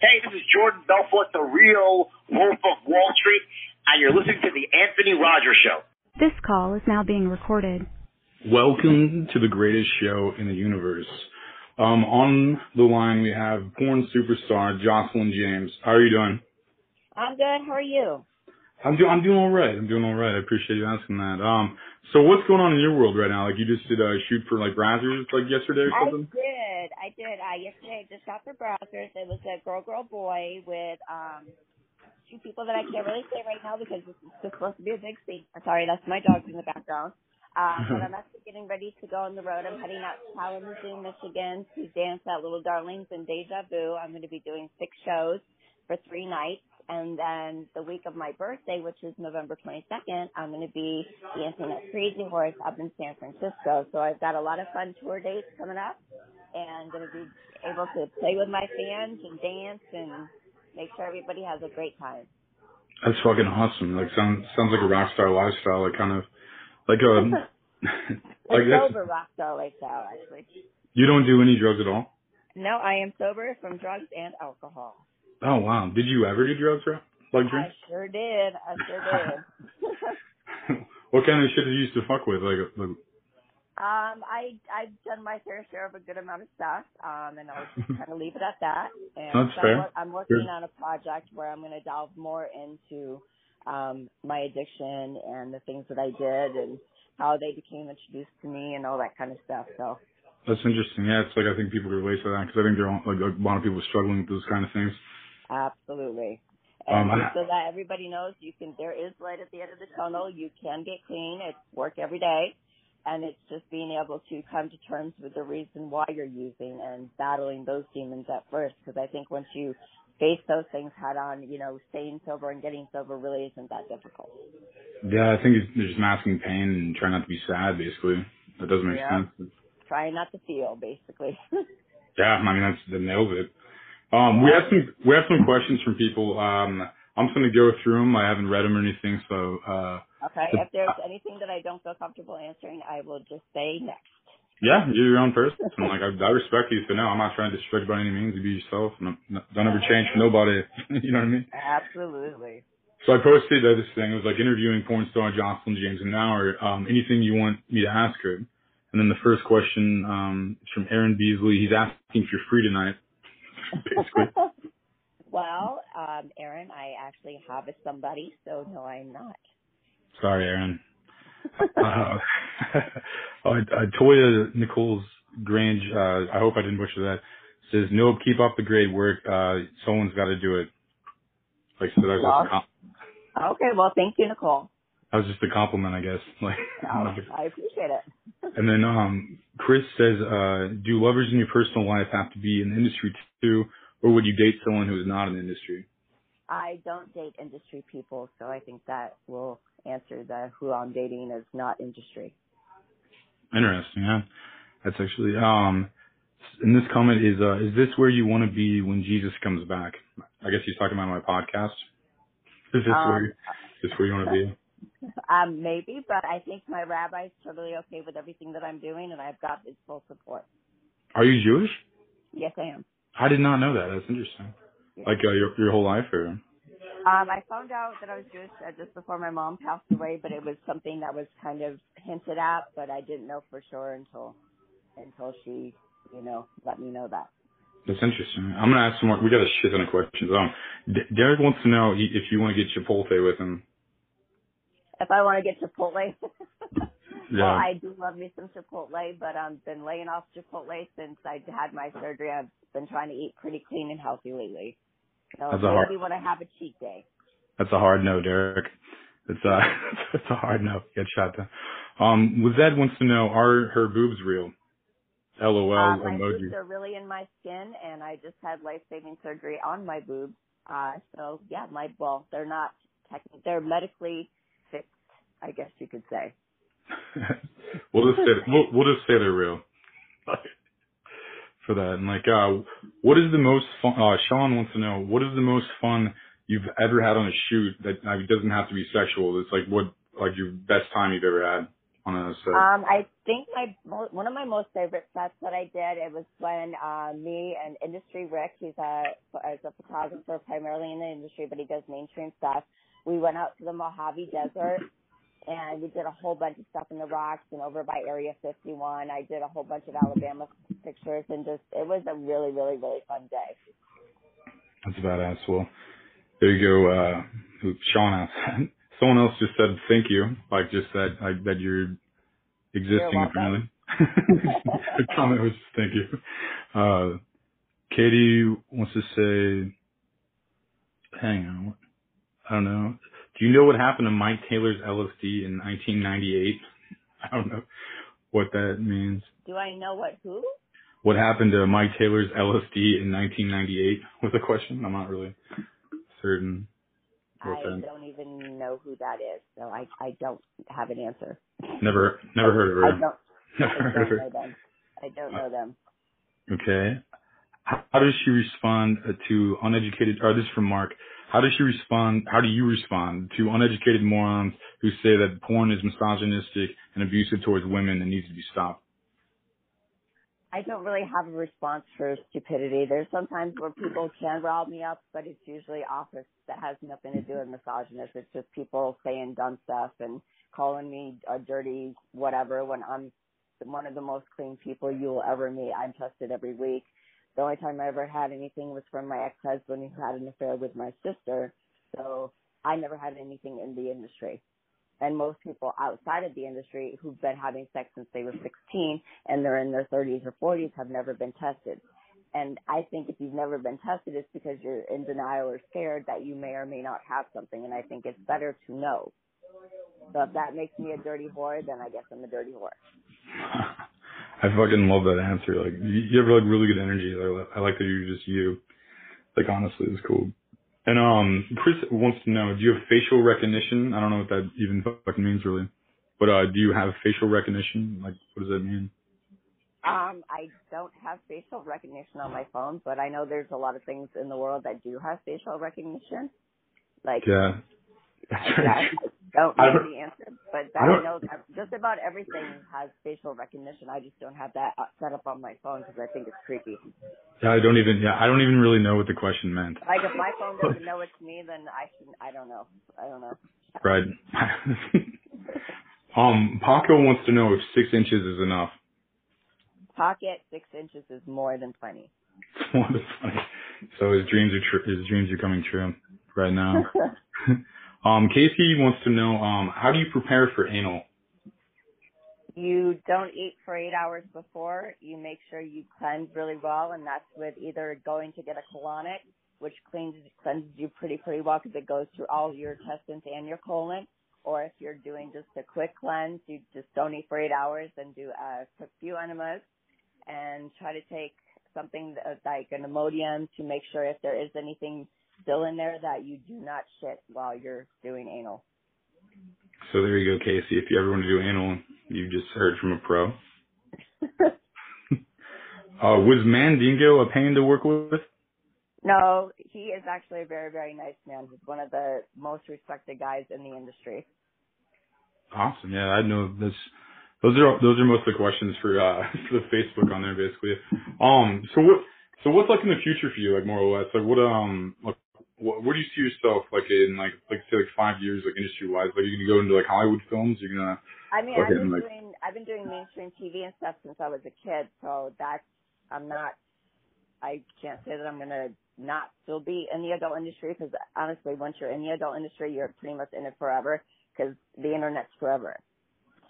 Hey, this is Jordan Belfort, the real Wolf of Wall Street, and you're listening to the Anthony Rogers Show. This call is now being recorded. Welcome to the greatest show in the universe. Um, on the line we have porn superstar Joslyn James. How are you doing? I'm good. How are you? I'm doing I'm doing all right. I'm doing all right. I appreciate you asking that. Um, so what's going on in your world right now? Like you just did a shoot for like Brazzers like yesterday or something? I did. I did. Uh, yesterday I just shot for Brazzers. It was a girl, girl, boy with um two people that I can't really say right now because this is just supposed to be a big scene. Sorry, that's my dogs in the background. Um, but I'm actually getting ready to go on the road. I'm heading out to Kalamazoo, Michigan to dance at Little Darlings and Deja Vu. I'm going to be doing six shows for three nights. And then the week of my birthday, which is November 22nd, I'm going to be dancing at Crazy Horse up in San Francisco. So I've got a lot of fun tour dates coming up and going to be able to play with my fans and dance and make sure everybody has a great time. That's fucking awesome. Like sounds sounds like a rock star lifestyle. Like kind of like um, a like that's, sober rock star lifestyle, actually. you don't do any drugs at all. No, I am sober from drugs and alcohol. Oh wow. Did you ever do drugs? Right? Like I sure did. I sure did. what kind of shit did you used to fuck with? Like, like Um, I I've done my fair share of a good amount of stuff, um, and I'll just kind of leave it at that. And That's so fair. I'm, I'm working on a project where I'm going to delve more into um, my addiction and the things that I did and how they became introduced to me and all that kind of stuff. So that's interesting. Yeah, it's like I think people relate to that because I think there are like a lot of people struggling with those kind of things. Absolutely. Um, And just so that everybody knows, you can. There is light at the end of the tunnel. You can get clean. It's work every day, and it's just being able to come to terms with the reason why you're using and battling those demons at first. Because I think once you face those things head on, you know, staying sober and getting sober really isn't that difficult. Yeah, I think it's, just masking pain and trying not to be sad. Basically, that doesn't make Yeah. sense. Trying not to feel, basically. Yeah, I mean that's that nails it. Um, we have some we have some questions from people. Um, I'm just gonna go through them. I haven't read them or anything, so uh, okay. If there's anything that I don't feel comfortable answering, I will just say next. yeah, you're your own person. Like I, I respect you, so no, I'm not trying to disrespect you by any means. You be yourself. No, no, don't ever change for nobody. you know what I mean? Absolutely. So I posted uh, this thing. It was like interviewing porn star Joslyn James and now or um, anything you want me to ask her. And then the first question um, is from Aaron Beasley. He's asking if you're free tonight. Basically. well, um, Aaron, I actually have a somebody, so no, I'm not. Sorry, Aaron. uh, uh, uh, Toya Nichols Grange, uh, I hope I didn't butcher that, says, nope, keep up the great work. Uh, someone's got to do it. Like, so that was, just a com- Okay, well, thank you, Nicole. That was just a compliment, I guess. Like, I appreciate it. and then, um, Chris says, uh, do lovers in your personal life have to be in the industry too, or would you date someone who's not in the industry? I don't date industry people, so I think that will answer the who I'm dating is not industry. Interesting, yeah. That's actually, um, and this comment is, uh, is this where you want to be when Jesus comes back? I guess he's talking about my podcast. Is this Um, where, is this where you want to be? Um, maybe, but I think my rabbi's totally okay with everything that I'm doing, and I've got his full support. Are you Jewish? Yes, I am. I did not know that. That's interesting. Like, uh, your, your whole life or? Um, I found out that I was Jewish uh, just before my mom passed away, but it was something that was kind of hinted at, but I didn't know for sure until until she, you know, let me know that. That's interesting. I'm gonna ask some more. We got a shit ton of questions. Um, D- Derek wants to know if you want to get Chipotle with him. If I want to get Chipotle, well, I do love me some Chipotle, but I've been laying off Chipotle since I had my surgery. I've been trying to eat pretty clean and healthy lately. So That's a hard- maybe when I have a cheat day. That's a hard no, Derek. It's uh, it's a hard no. Get shot down. Um, Lizette wants to know, are her boobs real? LOL Uh, my emoji. boobs are really in my skin, and I just had life-saving surgery on my boobs. Uh, so yeah, my well, they're not technically they're medically I guess you could say. we'll just say we'll, we'll just say they're real for that. And like, uh, what is the most fun? Uh, Sean wants to know what is the most fun you've ever had on a shoot that uh, doesn't have to be sexual. It's like what like your best time you've ever had on a set? Um, I think my one of my most favorite sets that I did it was when uh, me and Industry Rick, he's a is a photographer primarily in the industry, but he does mainstream stuff. We went out to the Mojave Desert and we did a whole bunch of stuff in the rocks and over by Area 51. I did a whole bunch of Alabama pictures and just it was a really really really fun day. That's badass. Well, there you go. Uh, Sean asked. Someone else just said thank you, like just said that you're existing You're apparently. the comment was just thank you. Uh, Katie wants to say, hang on, I don't know. Do you know what happened to Mike Taylor's LSD in 1998? I don't know what that means. Do I know what who? What happened to Mike Taylor's LSD in 1998 was a question. I'm not really certain. I that- don't even know who that is, so I I don't have an answer. Never, never heard of I her. don't Never I heard of don't her. know them. I don't know them. Okay. How how does she respond to uneducated, or this is from Mark. How does she respond, how do you respond to uneducated morons who say that porn is misogynistic and abusive towards women and needs to be stopped? I don't really have a response for stupidity. There's sometimes where people can rile me up, but it's usually office that has nothing to do with misogynist. It's just people saying dumb stuff and calling me a dirty whatever when I'm one of the most clean people you will ever meet. I'm tested every week. The only time I ever had anything was from my ex-husband who had an affair with my sister. So I never had anything in the industry. And most people outside of the industry who've been having sex since they were 16 and they're in their 30s or 40s have never been tested. And I think if you've never been tested, it's because you're in denial or scared that you may or may not have something. And I think it's better to know. So if that makes me a dirty whore, then I guess I'm a dirty whore. I fucking love that answer. Like, you you have like really good energy. I, li- I like that you're just you. Like, honestly, it's cool. And um, Chris wants to know, do you have facial recognition? I don't know what that even fucking means really. But uh, do you have facial recognition? Like, what does that mean? Um, I don't have facial recognition on my phone, but I know there's a lot of things in the world that do have facial recognition. Like, Yeah. I, I don't know the answer, but I I, don't- know that just about everything has facial recognition. I just don't have that uh, set up on my phone because I think it's creepy. Yeah, I don't even. Yeah, I don't even really know what the question meant. Like if my phone doesn't know it's me, then I should. I don't know. I don't know. Right. um, Paco wants to know if six inches is enough. Pocket six inches is more than plenty. More than funny. So his dreams are tr- his dreams are coming true right now. Um, Casey wants to know um, how do you prepare for anal? you don't eat for eight hours before. You make sure you cleanse really well, and that's with either going to get a colonic, which cleanses cleanses you pretty pretty well because it goes through all your intestines and your colon. Or if you're doing just a quick cleanse, you just don't eat for eight hours and do a few enemas, and try to take something like an Imodium to make sure if there is anything still in there that you do not shit while you're doing anal. So there you go, Casey. If you ever want to do anal, you just heard from a pro. Uh, was Mandingo a pain to work with? No, he is actually a very, very nice man. He's one of the most respected guys in the industry. Awesome. Yeah, I know this. Those are those are most of the questions for uh for the Facebook on there basically. Um. So what so what's like in the future for you, like more or less? Like what um like what where do you see yourself like in like like say like five years like industry wise? Like you're gonna go into like Hollywood films? You're gonna I mean, I've been like- doing I've been doing mainstream TV and stuff since I was a kid, so that's I'm not. I can't say that I'm gonna not still be in the adult industry because honestly, once you're in the adult industry, you're pretty much in it forever because the internet's forever.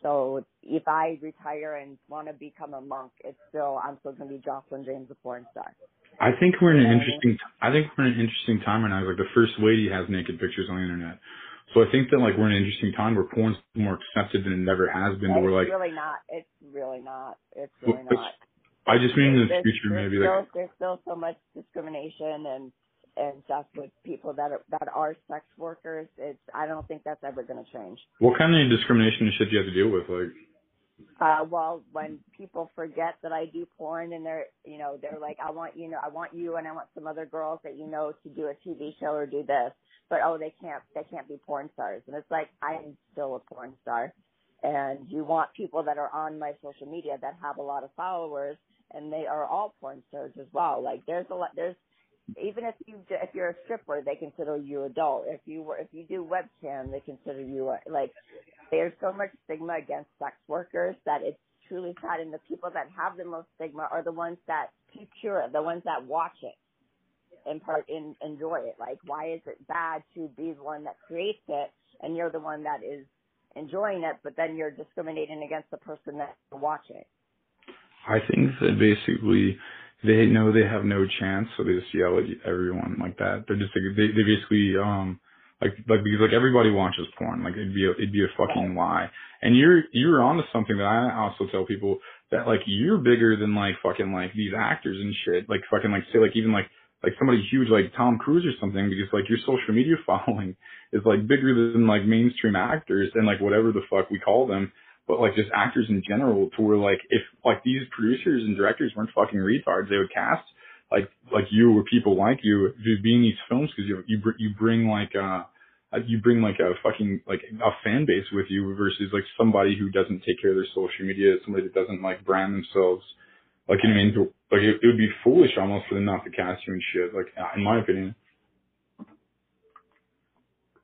So if I retire and want to become a monk, it's still I'm still gonna be Joslyn James, a porn star. I think we're in an interesting. I think we're in an interesting time right now. Like the first lady has naked pictures on the internet, so I think that like we're in an interesting time where porn's more accepted than it ever has been. It's where like really not. It's really not. It's really Well, not. I just mean in the future maybe still, like there's still so much discrimination and and stuff with people that are that are sex workers. It's I don't think that's ever going to change. what kind of discrimination and shit you have to deal with? Like Uh, well, when people forget that I do porn and they're you know they're like I want you know I want you and I want some other girls that you know to do a TV show or do this, but oh they can't they can't be porn stars and it's like I'm still a porn star. and you want people that are on my social media that have a lot of followers and they are all porn stars as well. Like there's a lot, there's, even if you, if you're a stripper, they consider you adult. If you were, if you do webcam, they consider you a, like, there's so much stigma against sex workers that it's truly sad. And the people that have the most stigma are the ones that secure it, the ones that watch it and part in enjoy it. Like, why is it bad to be the one that creates it and you're the one that is enjoying it, but then you're discriminating against the person that's watching? I think that basically they know they have no chance, so they just yell at everyone like that. They're just like, they they basically um like like because like everybody watches porn, like it'd be a, it'd be a fucking lie. And you're you're onto something that I also tell people that like you're bigger than like fucking like these actors and shit. Like fucking like say like even like like somebody huge like Tom Cruise or something because like your social media following is like bigger than like mainstream actors and like whatever the fuck we call them but like just actors in general to where like if like these producers and directors weren't fucking retards, they would cast like like you or people like you to be in these films because you you you bring like uh you bring like a fucking like a fan base with you versus like somebody who doesn't take care of their social media, somebody that doesn't like brand themselves. Like you know what I mean? Like it, it would be foolish almost for them not to cast you and shit. Like in my opinion.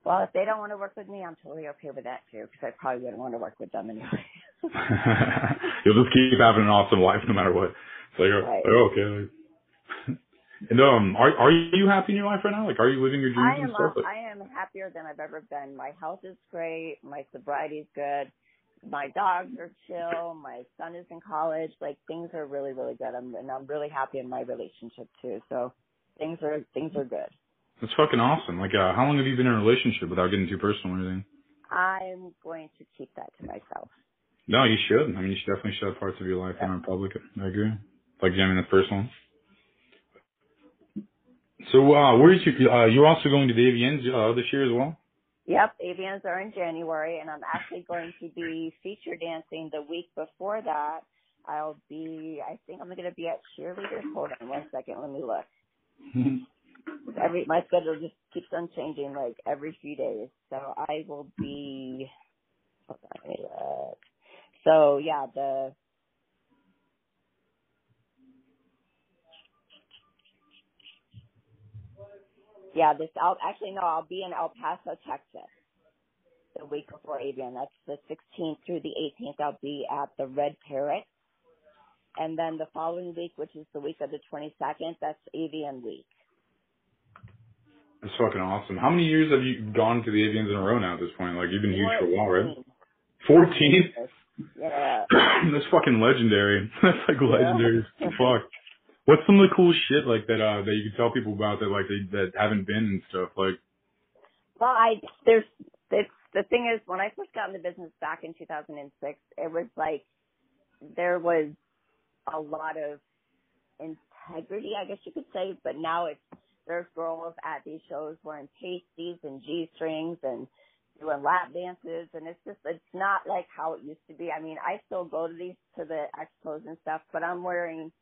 Well, if they don't want to work with me, I'm totally okay with that too, because I probably wouldn't want to work with them anyway. You'll just keep having an awesome life no matter what. So you're Right. like, okay. and um, are are you happy in your life right now? Like, are you living your dreams I and am stuff? Like, I am happier than I've ever been. My health is great. My sobriety's good. My dogs are chill. My son is in college. Like things are really really good. I'm and I'm really happy in my relationship too. So things are things are good. That's fucking awesome. Like, uh, how long have you been in a relationship without getting too personal or anything? I'm going to keep that to myself. No, you should. I mean, you should definitely share parts of your life Yeah. in public. I agree. Like, I mean, the first one. So, uh, where is you? Uh, you're also going to the AVNs uh, this year as well. Yep, AVNs are in January, and I'm actually going to be feature dancing the week before that. I'll be, I think I'm going to be at cheerleaders. Hold on one second, let me look. Every my schedule just keeps on changing, like every few days. So I will be. Hold on, let me look. So yeah, the yeah, this I'll actually no, I'll be in El Paso, Texas. The week before AVN. That's the 16th through the 18th. I'll be at the Red Parrot. And then the following week, which is the week of the 22nd, that's AVN week. That's fucking awesome. How many years have you gone to the AVNs in a row now at this point? Like, you've been huge for a while, right? 14? Yeah. That's fucking legendary. That's like legendary as fuck. What's some of the cool shit like that uh that you can tell people about that like they that haven't been and stuff like Well, I there's it's the thing is when I first got in the business back in 2006, it was like there was a lot of integrity, I guess you could say, but now it's there's girls at these shows wearing pasties and g strings and doing lap dances, and it's just it's not like how it used to be. I mean, I still go to these to the expos and stuff, but I'm wearing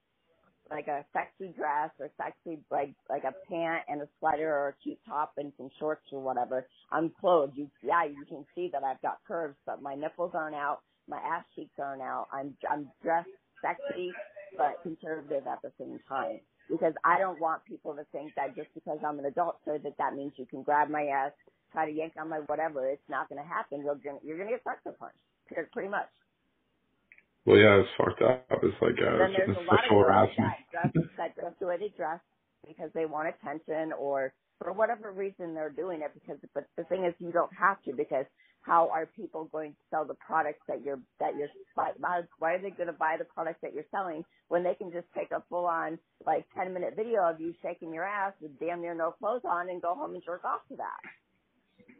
like a sexy dress or sexy like like a pant and a sweater or a cute top and some shorts or whatever. I'm clothed. You yeah, you can see that I've got curves, but my nipples aren't out, my ass cheeks aren't out. I'm I'm dressed sexy but conservative at the same time. Because I don't want people to think that just because I'm an adult so that that means you can grab my ass, try to yank on my whatever. It's not going to happen. You're going you're going to get sucker punched. Pretty- Pretty much. well yeah it's fucked up it's like uh then there's it's a lot sexual girls harassment that dress that dress the way they dress because they want attention or for whatever reason they're doing it because but the thing is you don't have to because how are people going to sell the products that you're that you're why are they going to buy the products that you're selling when they can just take a full on like 10 minute video of you shaking your ass with damn near no clothes on and go home and jerk off to that?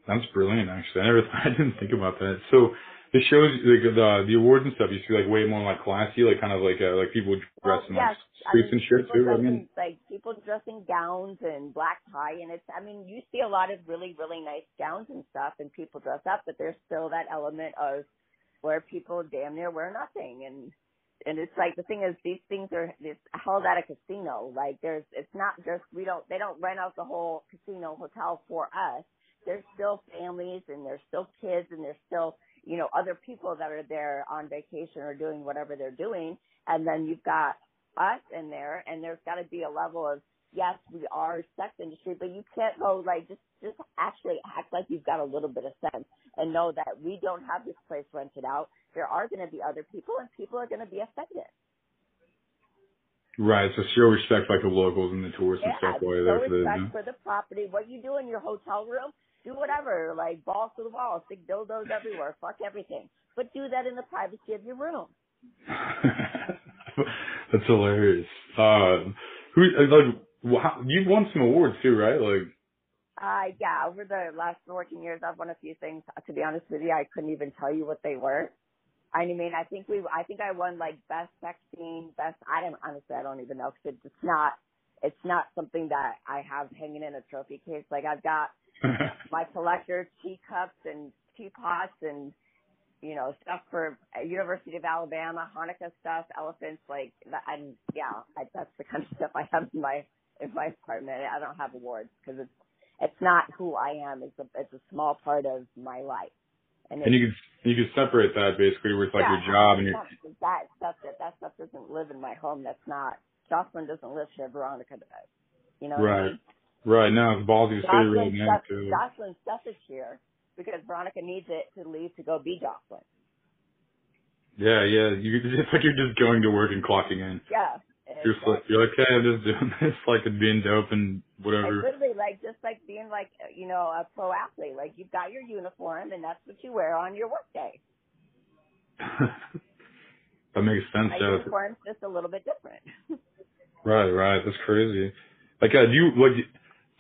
That's brilliant actually. I never I didn't think about that. So the shows like the the awards and stuff used to be like way more like classy like kind of like uh, like people dress in like yes, I mean, and shit people too I mean like people dress in gowns and black tie, and it's. I mean, you see a lot of really, really nice gowns and stuff, and people dress up, but there's still that element of where people damn near wear nothing, and and it's like the thing is these things are it's held at a casino. Like there's, it's not just we don't they don't rent out the whole casino hotel for us. There's still families and there's still kids and there's still you know, other people that are there on vacation or doing whatever they're doing. And then you've got us in there and there's got to be a level of, yes, we are sex industry, but you can't go like just, just actually act like you've got a little bit of sense and know that we don't have this place rented out. There are going to be other people and people are going to be affected. Right. So show respect like the locals and the tourists Yeah, and stuff show there for the, for the property. What you do in your hotel room, do whatever, like balls to the wall, stick dildos everywhere, fuck everything. But do that in the privacy of your room. That's hilarious. Uh, who like wow, you've won some awards too, right? Like Uh, yeah, over the last working years, I've won a few things. To be honest with you, I couldn't even tell you what they were. I mean, I think we, I think I won like best sex scene, best. I don't honestly, I don't even know because it's not, it's not something that I have hanging in a trophy case. Like I've got my collector's teacups and teapots and you know stuff for uh, University of Alabama, Hanukkah stuff, elephants. Like and yeah, I, that's the kind of stuff I have in my in my apartment. I don't have awards because it's it's not who I am. It's a it's a small part of my life. and you can you can separate that basically with like your job and your that, stuff that that stuff doesn't live in my home. That's not Joslyn doesn't live here. Veronica does. You know what I right. mean? Right now it's ballsy say right now too. Joslyn's stuff is here because Veronica needs it to leave to go be Jocelyn. Yeah, yeah. You it's like you're just going to work and clocking in. Yeah. You're just like, you're like, hey, I'm just doing this, like being dope and Like whatever. literally, like just like being like you know a pro athlete. Like you've got your uniform and that's what you wear on your work day. that makes sense. My Yeah. uniform's just a little bit different. Right, right. That's crazy. Like, uh, do you like?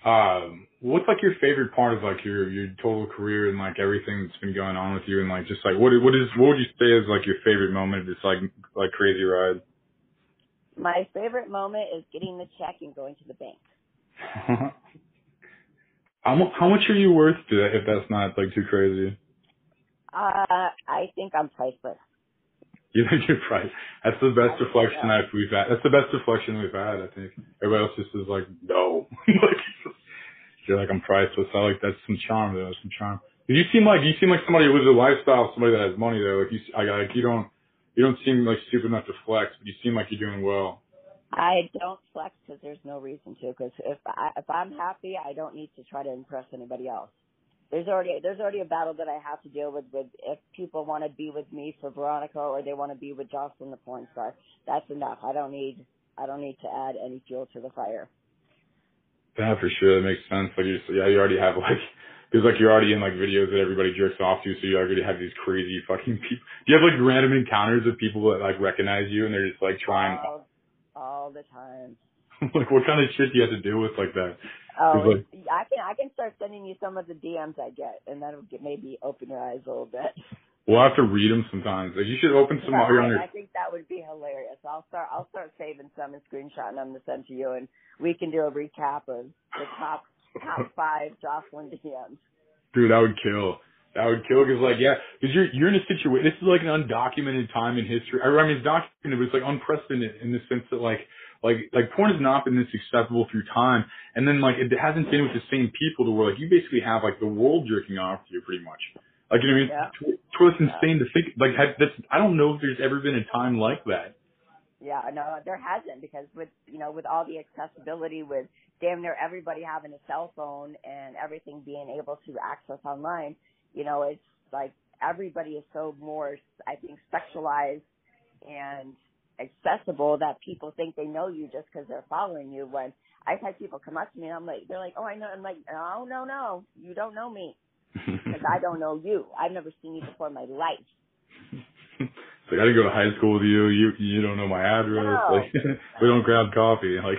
Um, what's like your favorite part of like your your total career and like everything that's been going on with you and like just like what what is what would you say is like your favorite moment of this like like crazy ride? My favorite moment is getting the check and going to the bank. how much how much are you worth to that if that's not like too crazy? Uh, I think I'm priceless. You think you're right. That's the best deflection I've we've had. That's the best deflection we've had. I think everybody else just is like, no. like, you're like, I'm priceless. I like that's some charm though. That's some charm. You seem like you seem like somebody who lives a lifestyle, somebody that has money though. Like you, I like you don't you don't seem like stupid enough to flex, but you seem like you're doing well. I don't flex because there's no reason to. Because if I, if I'm happy, I don't need to try to impress anybody else. There's already there's already a battle that I have to deal with. With if people want to be with me for Veronica or they want to be with Joslyn the porn star, that's enough. I don't need I don't need to add any fuel to the fire. Yeah, for sure. That makes sense. Like you just, yeah, you already have like, because like you're already in like videos that everybody jerks off to, so you already have these crazy fucking people. Do you have like random encounters with people that like recognize you and they're just like trying, all, all the time. like what kind of shit do you have to deal with like that? Oh, it's- I can I can start sending you some of the DMs I get, and that'll get maybe open your eyes a little bit. We'll have to read them sometimes. Like you should open some Yeah, while you're on I, your. I think that would be hilarious. I'll start I'll start saving some and screenshotting them to send to you, and we can do a recap of the top top five Joslyn DMs. Dude, that would kill. That would kill because like yeah, because you're you're in a situation. This is like an undocumented time in history. I mean, it's documented, but it's like unprecedented in the sense that like like like porn has not been this accessible through time, and then like it hasn't been with the same people to where like you basically have like the world jerking off to you pretty much. Like you know what I mean? Yeah. To it's insane to think like ha- that's I don't know if there's ever been a time like that. Yeah, no, there hasn't because with you know with all the accessibility with damn near everybody having a cell phone and everything being able to access online, you know, it's like everybody is so more I think sexualized and accessible that people think they know you just because they're following you. When I've had people come up to me and I'm like, they're like, oh I know, I'm like, oh no no, you don't know me because I don't know you. I've never seen you before in my life. It's like I didn't go to high school with you. You you don't know my address. No. Like we don't grab coffee. Like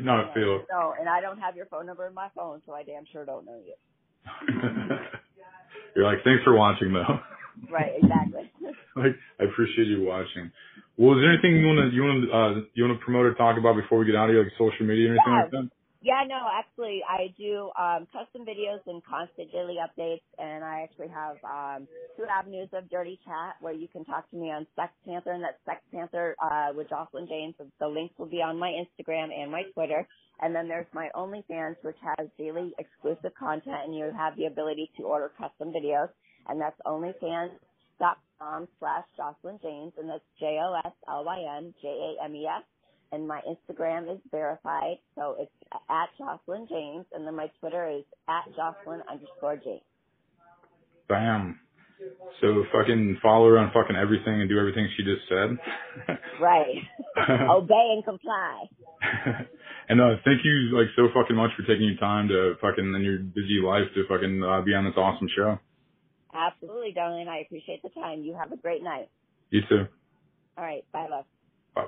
not a feel. No, and I don't have your phone number in my phone, so I damn sure don't know you. You're like, thanks for watching though. Right, exactly. like, I appreciate you watching. Well, is there anything you wanna you wanna uh you wanna promote or talk about before we get out of here, like social media or anything Yeah. like that? Yeah, no, actually, I do um, custom videos and constant daily updates, and I actually have um, two avenues of dirty chat where you can talk to me on Sex Panther, and that's SextPanther uh, with Joslyn James. The links will be on my Instagram and my Twitter. And then there's my OnlyFans, which has daily exclusive content, and you have the ability to order custom videos, and that's OnlyFans dot com slash Joslyn James, and that's J O S L Y N J A M S. And my Instagram is verified, so it's at Joslyn James, and then my Twitter is at Joslyn underscore James. Bam. So fucking follow her on fucking everything and do everything she just said. Right. Obey and comply. and uh thank you like so fucking much for taking your time to fucking in your busy life to fucking uh, be on this awesome show. Absolutely, darling. I appreciate the time. You have a great night. You too. All right. Bye, love. Bye.